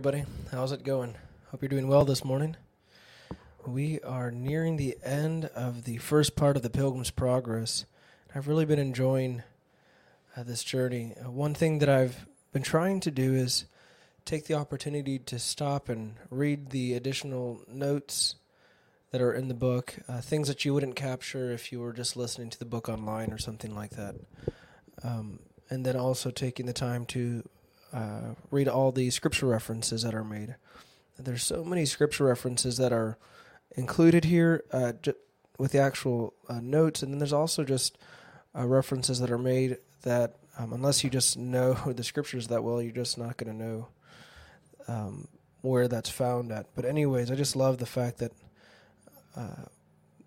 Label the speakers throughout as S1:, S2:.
S1: everybody. How's it going? Hope you're doing well this morning. We are nearing the end of the first part of the Pilgrim's Progress. I've really been enjoying uh, this journey. Uh, one thing that I've been trying to do is take the opportunity to stop and read the additional notes that are in the book, uh, things that you wouldn't capture if you were just listening to the book online or something like that. Um, and then also taking the time to uh, read all the scripture references that are made. There's so many scripture references that are included here uh, with the actual uh, notes, and then there's also just uh, references that are made that, um, unless you just know the scriptures that well, you're just not going to know um, where that's found at. But anyways, I just love the fact that uh,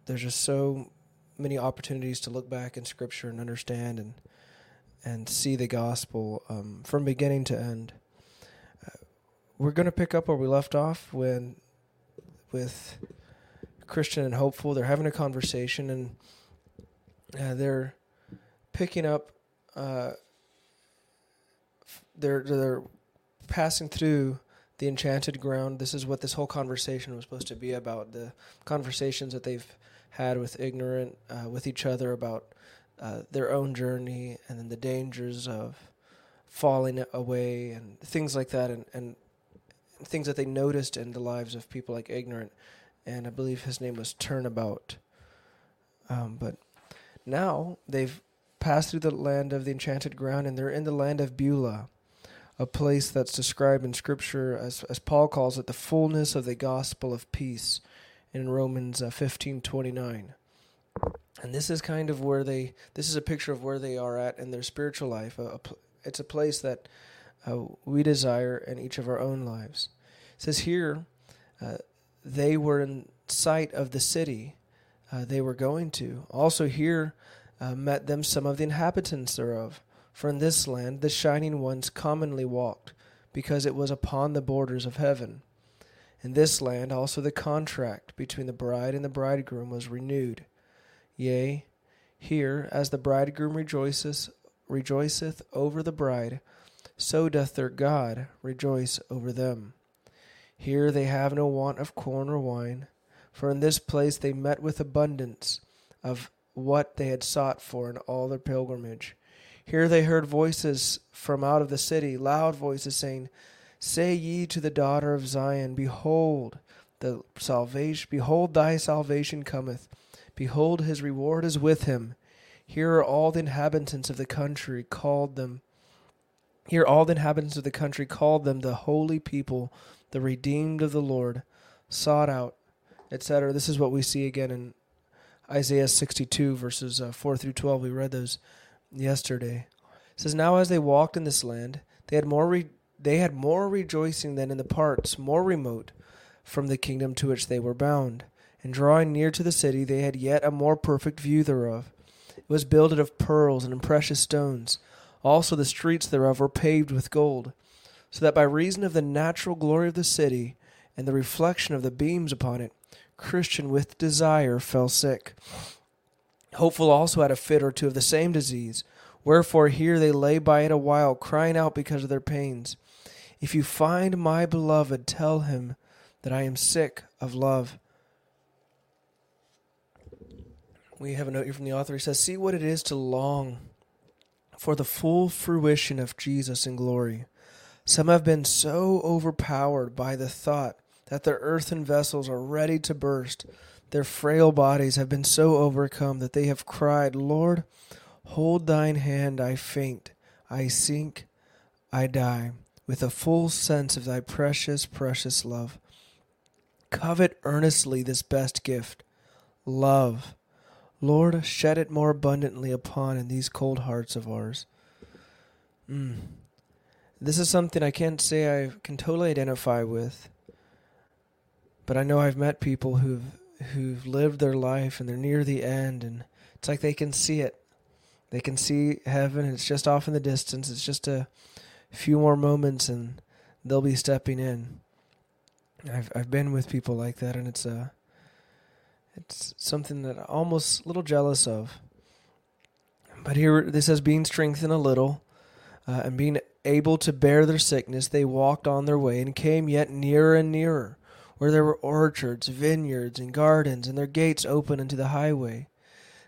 S1: there's just so many opportunities to look back in scripture and understand and and see the gospel um, from beginning to end. Uh, we're going to pick up where we left off when with Christian and hopeful. They're having a conversation and uh, they're picking up. Uh, they're they're passing through the enchanted ground. This is what this whole conversation was supposed to be about. The conversations that they've had with ignorant uh, with each other about uh, their own journey and then the dangers of falling away and things like that and, and things that they noticed in the lives of people like ignorant. And i believe his name was turnabout. Um, but now they've passed through the land of the enchanted ground and they're in the land of beulah a place that's described in scripture as, as paul calls it the fullness of the gospel of peace in romans uh, 15 29 and this is kind of where they this is a picture of where they are at in their spiritual life a, a, it's a place that uh, we desire in each of our own lives. It says here uh, they were in sight of the city uh, they were going to. Also here uh, met them some of the inhabitants thereof. For in this land the shining ones commonly walked because it was upon the borders of heaven. In this land also the contract between the bride and the bridegroom was renewed Yea, here as the bridegroom rejoiceth rejoiceth over the bride, so doth their God rejoice over them. Here they have no want of corn or wine, for in this place they met with abundance of what they had sought for in all their pilgrimage. Here they heard voices from out of the city, loud voices saying, Say ye to the daughter of Zion, Behold, the salvation behold thy salvation cometh Behold, his reward is with him. Here are all the inhabitants of the country called them. Here all the inhabitants of the country called them the holy people, the redeemed of the Lord, sought out, etc. This is what we see again in Isaiah 62, verses uh, 4 through 12. We read those yesterday. It says, Now as they walked in this land, they had more re- they had more rejoicing than in the parts more remote from the kingdom to which they were bound and drawing near to the city, they had yet a more perfect view thereof. It was builded of pearls and precious stones. Also the streets thereof were paved with gold, so that by reason of the natural glory of the city and the reflection of the beams upon it, Christian with desire fell sick. Hopeful also had a fit or two of the same disease. Wherefore here they lay by it a while, crying out because of their pains. If you find my beloved, tell him that I am sick of love. We have a note here from the author. He says, See what it is to long for the full fruition of Jesus in glory. Some have been so overpowered by the thought that their earthen vessels are ready to burst. Their frail bodies have been so overcome that they have cried, Lord, hold thine hand, I faint, I sink, I die, with a full sense of thy precious, precious love. Covet earnestly this best gift, love Lord, shed it more abundantly upon in these cold hearts of ours. Mm. This is something I can't say I can totally identify with, but I know I've met people who've who've lived their life and they're near the end, and it's like they can see it. They can see heaven, it's just off in the distance. It's just a few more moments, and they'll be stepping in. I've I've been with people like that, and it's a it's something that I'm almost a little jealous of. But here this says being strengthened a little, uh, and being able to bear their sickness, they walked on their way and came yet nearer and nearer, where there were orchards, vineyards, and gardens, and their gates open unto the highway.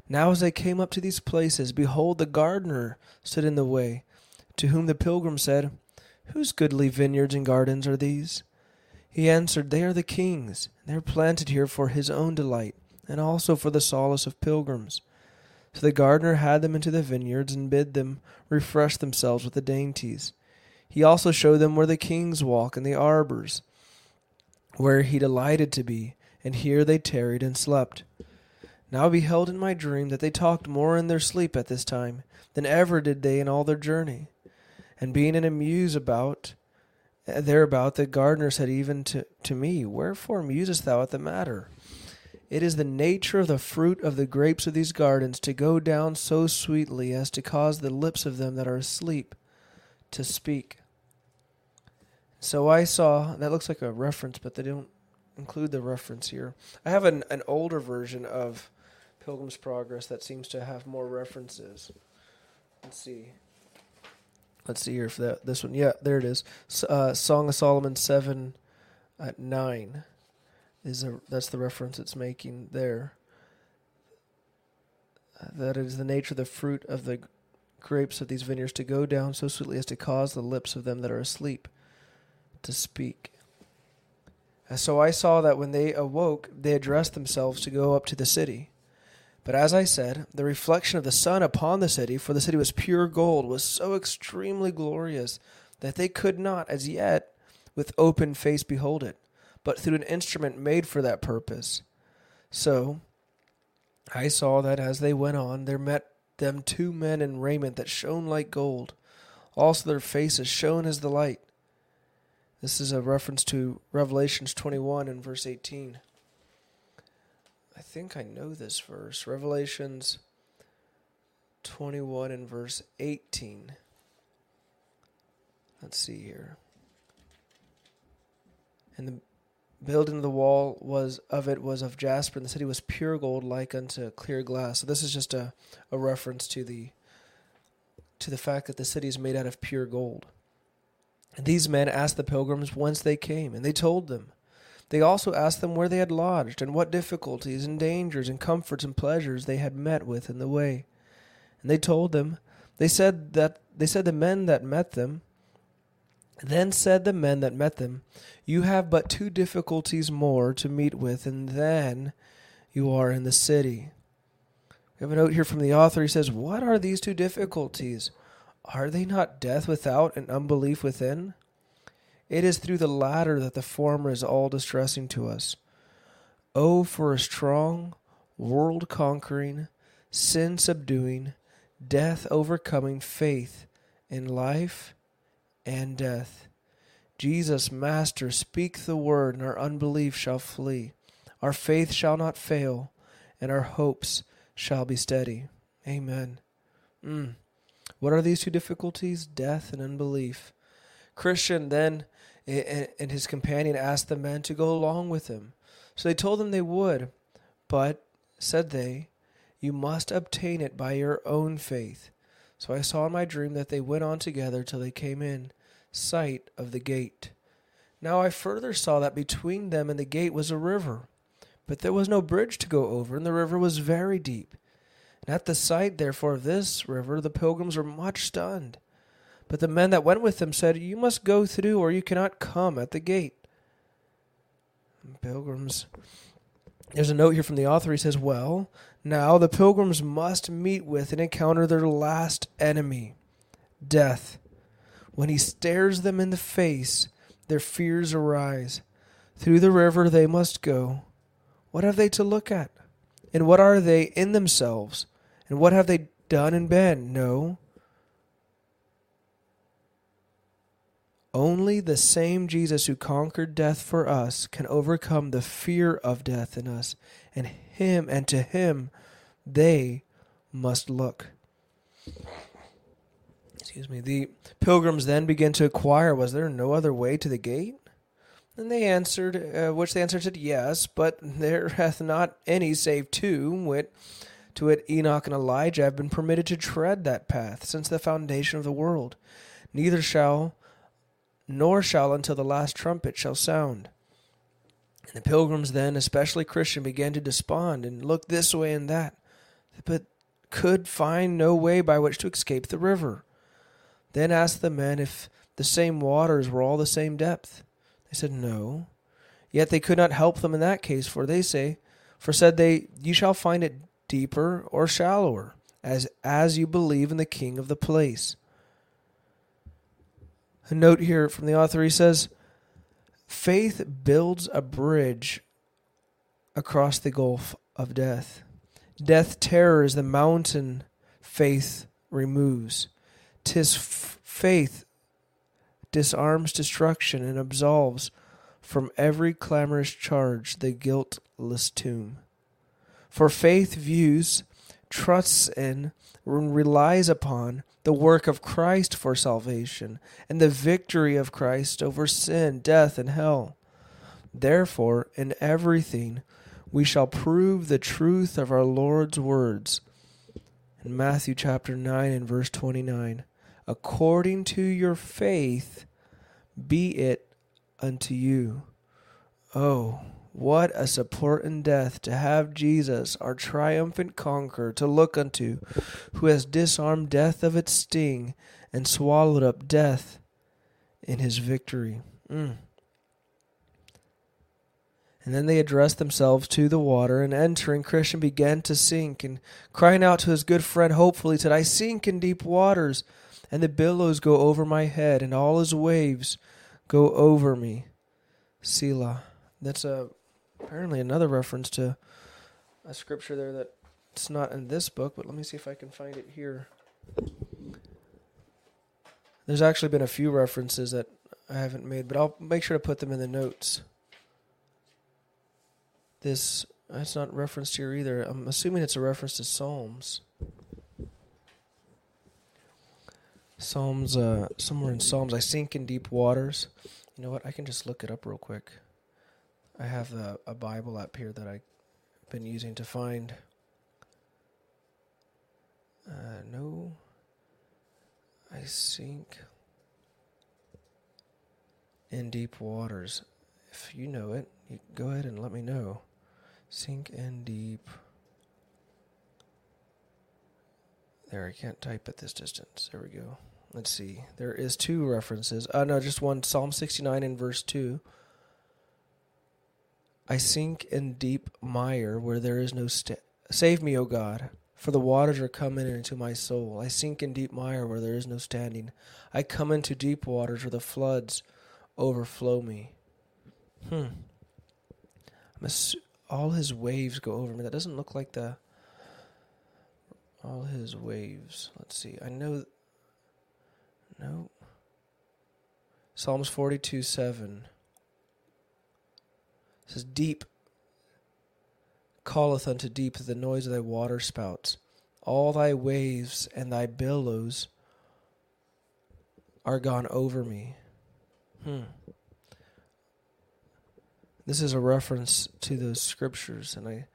S1: Now, as they came up to these places, behold, the gardener stood in the way, to whom the pilgrim said, Whose goodly vineyards and gardens are these? He answered, They are the king's. And they are planted here for his own delight, and also for the solace of pilgrims. So the gardener had them into the vineyards, and bid them refresh themselves with the dainties. He also showed them where the kings walk in the arbors, where he delighted to be, and here they tarried and slept. Now beheld in my dream that they talked more in their sleep at this time than ever did they in all their journey. And being in a muse about thereabout, the gardener said even to, to me, Wherefore musest thou at the matter? It is the nature of the fruit of the grapes of these gardens to go down so sweetly as to cause the lips of them that are asleep to speak. So I saw, that looks like a reference, but they don't include the reference here. I have an, an older version of Pilgrim's Progress that seems to have more references. Let's see. Let's see here for that this one. Yeah, there it is. Uh, Song of Solomon seven, at nine, is a that's the reference it's making there. Uh, that is the nature of the fruit of the grapes of these vineyards to go down so sweetly as to cause the lips of them that are asleep to speak. And so I saw that when they awoke, they addressed themselves to go up to the city. But as I said, the reflection of the sun upon the city, for the city was pure gold, was so extremely glorious that they could not, as yet, with open face behold it, but through an instrument made for that purpose. So I saw that as they went on, there met them two men in raiment that shone like gold. Also their faces shone as the light. This is a reference to Revelations 21 and verse 18. I think I know this verse. Revelations 21 and verse 18. Let's see here. And the building of the wall was of it was of jasper, and the city was pure gold like unto clear glass. So this is just a, a reference to the to the fact that the city is made out of pure gold. And these men asked the pilgrims whence they came, and they told them. They also asked them where they had lodged, and what difficulties and dangers and comforts and pleasures they had met with in the way. And they told them, they said that they said the men that met them, then said the men that met them, You have but two difficulties more to meet with, and then you are in the city. We have a note here from the author. He says, What are these two difficulties? Are they not death without and unbelief within? It is through the latter that the former is all distressing to us. Oh, for a strong, world conquering, sin subduing, death overcoming faith in life and death. Jesus, Master, speak the word, and our unbelief shall flee. Our faith shall not fail, and our hopes shall be steady. Amen. Mm. What are these two difficulties? Death and unbelief. Christian then and his companion asked the men to go along with him. So they told them they would, but, said they, you must obtain it by your own faith. So I saw in my dream that they went on together till they came in sight of the gate. Now I further saw that between them and the gate was a river, but there was no bridge to go over, and the river was very deep. And at the sight, therefore, of this river, the pilgrims were much stunned. But the men that went with him said, You must go through, or you cannot come at the gate. Pilgrims. There's a note here from the author. He says, Well, now the pilgrims must meet with and encounter their last enemy, death. When he stares them in the face, their fears arise. Through the river they must go. What have they to look at? And what are they in themselves? And what have they done and been? No, Only the same Jesus who conquered death for us can overcome the fear of death in us, and him and to him they must look. Excuse me. The pilgrims then began to inquire, Was there no other way to the gate? And they answered, uh, which they answered said, Yes, but there hath not any save two, wit, to it Enoch and Elijah have been permitted to tread that path since the foundation of the world. neither shall, nor shall until the last trumpet shall sound. And the pilgrims then, especially Christian, began to despond and look this way and that, but could find no way by which to escape the river. Then asked the men if the same waters were all the same depth. They said, No. Yet they could not help them in that case, for they say, For said they, You shall find it deeper or shallower, as as you believe in the king of the place. A note here from the author he says, Faith builds a bridge across the gulf of death. Death terrors the mountain faith removes. Tis f- faith disarms destruction and absolves from every clamorous charge the guiltless tomb. For faith views, trusts in, and relies upon the work of Christ for salvation and the victory of Christ over sin, death, and hell. Therefore, in everything, we shall prove the truth of our Lord's words. In Matthew chapter 9 and verse 29, according to your faith, be it unto you. Oh, what a support in death to have Jesus, our triumphant conqueror, to look unto, who has disarmed death of its sting and swallowed up death in his victory. Mm. And then they addressed themselves to the water, and entering, Christian began to sink, and crying out to his good friend hopefully said, I sink in deep waters, and the billows go over my head, and all his waves go over me. Selah. That's a apparently another reference to a scripture there that it's not in this book, but let me see if I can find it here. There's actually been a few references that I haven't made, but I'll make sure to put them in the notes this it's not referenced here either. I'm assuming it's a reference to Psalms. Psalms, uh, somewhere in Psalms, I sink in deep waters. You know what? I can just look it up real quick. I have a, a Bible app here that I've been using to find. Uh, no. I sink in deep waters. If you know it, you go ahead and let me know. Sink in deep. There, I can't type at this distance. There we go. Let's see. There is two references. Uh, no, just one. Psalm 69 in verse 2. I sink in deep mire where there is no st- Save me, O God, for the waters are coming into my soul. I sink in deep mire where there is no standing. I come into deep waters where the floods overflow me. Hmm. I'm assu- all his waves go over me. That doesn't look like the all his waves. Let's see. I know. No. Psalms 42 7 it says, Deep calleth unto deep the noise of thy water spouts. All thy waves and thy billows are gone over me. Hmm. This is a reference to those scriptures, and I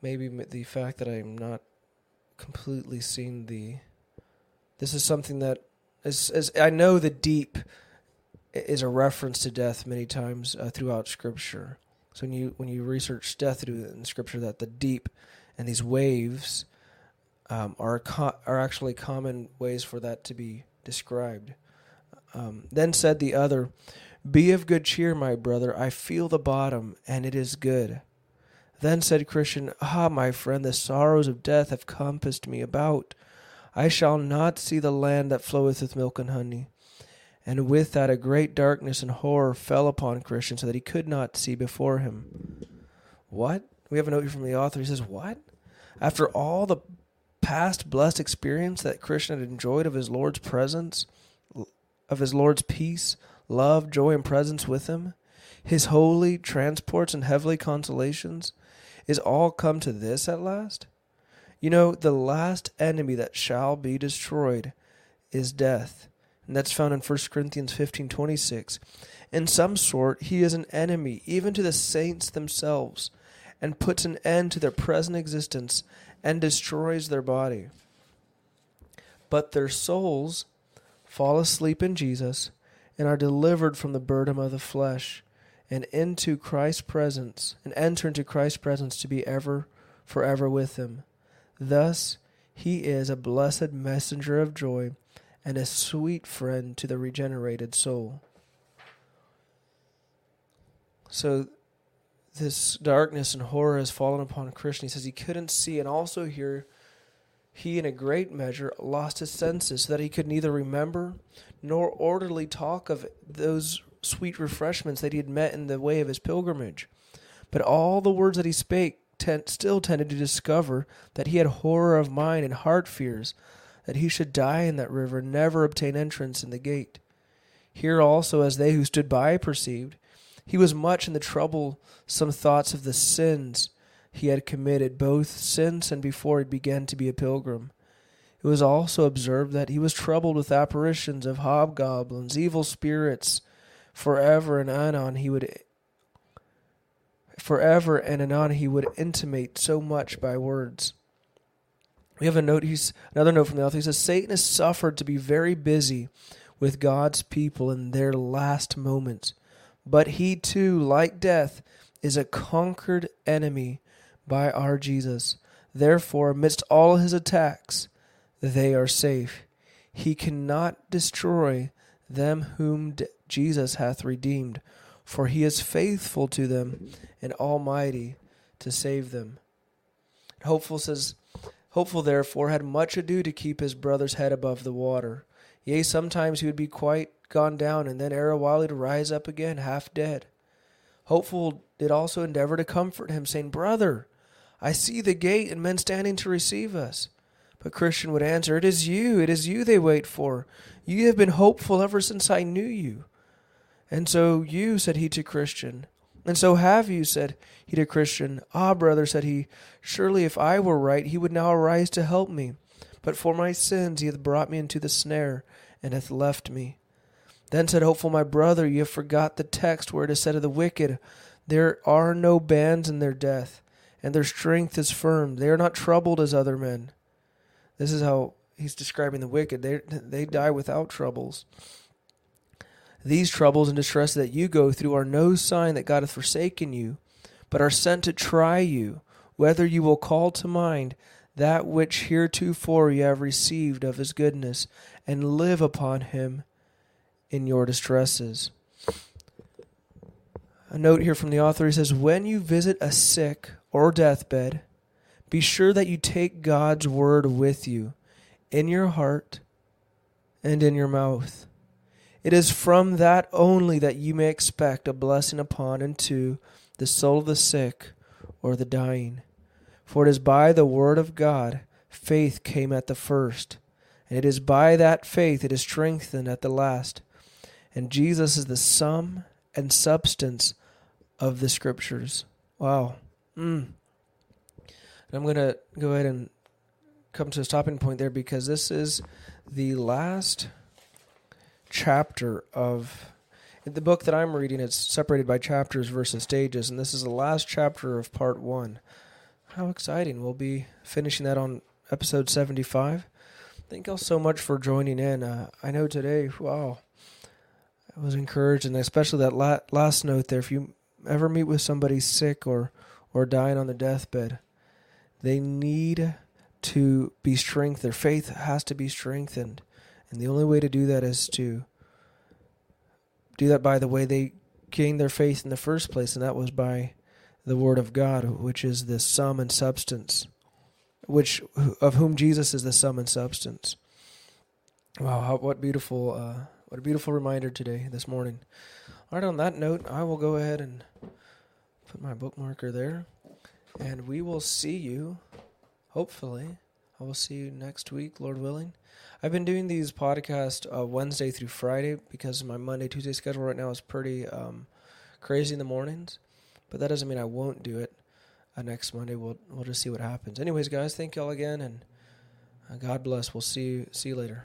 S1: maybe the fact that I'm not completely seeing the. This is something that is, is I know the deep is a reference to death many times uh, throughout Scripture. So when you when you research death in Scripture, that the deep and these waves um, are co- are actually common ways for that to be described. Um, then said the other, be of good cheer, my brother. I feel the bottom, and it is good. Then said Christian, Ah, my friend, the sorrows of death have compassed me about. I shall not see the land that floweth with milk and honey. And with that a great darkness and horror fell upon Christian, so that he could not see before him. What? We have a note here from the author. He says, What? After all the past blessed experience that Christian had enjoyed of his Lord's presence, of his Lord's peace, love, joy, and presence with him, his holy transports and heavenly consolations, is all come to this at last? You know, the last enemy that shall be destroyed is death. And that's found in 1 Corinthians 15 26. In some sort, he is an enemy even to the saints themselves, and puts an end to their present existence and destroys their body. But their souls fall asleep in Jesus, and are delivered from the burden of the flesh, and into Christ's presence, and enter into Christ's presence to be ever, forever with Him. Thus, He is a blessed messenger of joy and a sweet friend to the regenerated soul. So, this darkness and horror has fallen upon Christian. He says he couldn't see, and also here, he in a great measure lost his senses, so that he could neither remember nor orderly talk of those sweet refreshments that he had met in the way of his pilgrimage. But all the words that he spake still tended to discover that he had horror of mind and heart fears, that he should die in that river, never obtain entrance in the gate. Here also, as they who stood by perceived, he was much in the trouble, some thoughts of the sins he had committed, both since and before he began to be a pilgrim. It was also observed that he was troubled with apparitions of hobgoblins, evil spirits. Forever and anon he would forever and anon he would intimate so much by words. We have a note he's another note from the author. He says Satan is suffered to be very busy with God's people in their last moments. But he too, like death, is a conquered enemy by our Jesus. Therefore, amidst all his attacks, they are safe. He cannot destroy them whom Jesus hath redeemed, for he is faithful to them and almighty to save them. Hopeful says, Hopeful therefore had much ado to keep his brother's head above the water. Yea, sometimes he would be quite gone down, and then ere a while he'd rise up again, half dead. Hopeful did also endeavor to comfort him, saying, Brother, I see the gate and men standing to receive us. But Christian would answer, It is you, it is you they wait for. You have been hopeful ever since I knew you. And so you, said he to Christian. And so have you, said he to Christian. Ah, brother, said he, surely if I were right, he would now arise to help me. But for my sins he hath brought me into the snare, and hath left me. Then said Hopeful, My brother, you have forgot the text where it is said of the wicked, There are no bands in their death, and their strength is firm. They are not troubled as other men. This is how he's describing the wicked. They, they die without troubles. These troubles and distress that you go through are no sign that God hath forsaken you, but are sent to try you, whether you will call to mind that which heretofore you have received of his goodness, and live upon him in your distresses. A note here from the author he says, When you visit a sick or deathbed, be sure that you take God's word with you in your heart and in your mouth. It is from that only that you may expect a blessing upon and to the soul of the sick or the dying. For it is by the word of God faith came at the first, and it is by that faith it is strengthened at the last. And Jesus is the sum and substance of the scriptures. Wow. Mm. I'm going to go ahead and come to a stopping point there because this is the last chapter of the book that I'm reading. It's separated by chapters versus stages, and this is the last chapter of part one. How exciting! We'll be finishing that on episode 75. Thank y'all so much for joining in. Uh, I know today, wow, I was encouraged, and especially that la- last note there. If you ever meet with somebody sick or or dying on the deathbed, they need to be strengthened. Their faith has to be strengthened, and the only way to do that is to do that by the way they gained their faith in the first place, and that was by the Word of God, which is the sum and substance, which of whom Jesus is the sum and substance. Wow, how, what beautiful, uh, what a beautiful reminder today, this morning. All right, on that note, I will go ahead and put my bookmarker there, and we will see you. Hopefully, I will see you next week, Lord willing. I've been doing these podcasts uh, Wednesday through Friday because my Monday Tuesday schedule right now is pretty um, crazy in the mornings. But that doesn't mean I won't do it uh, next Monday. We'll we'll just see what happens. Anyways, guys, thank y'all again, and uh, God bless. We'll see you see you later.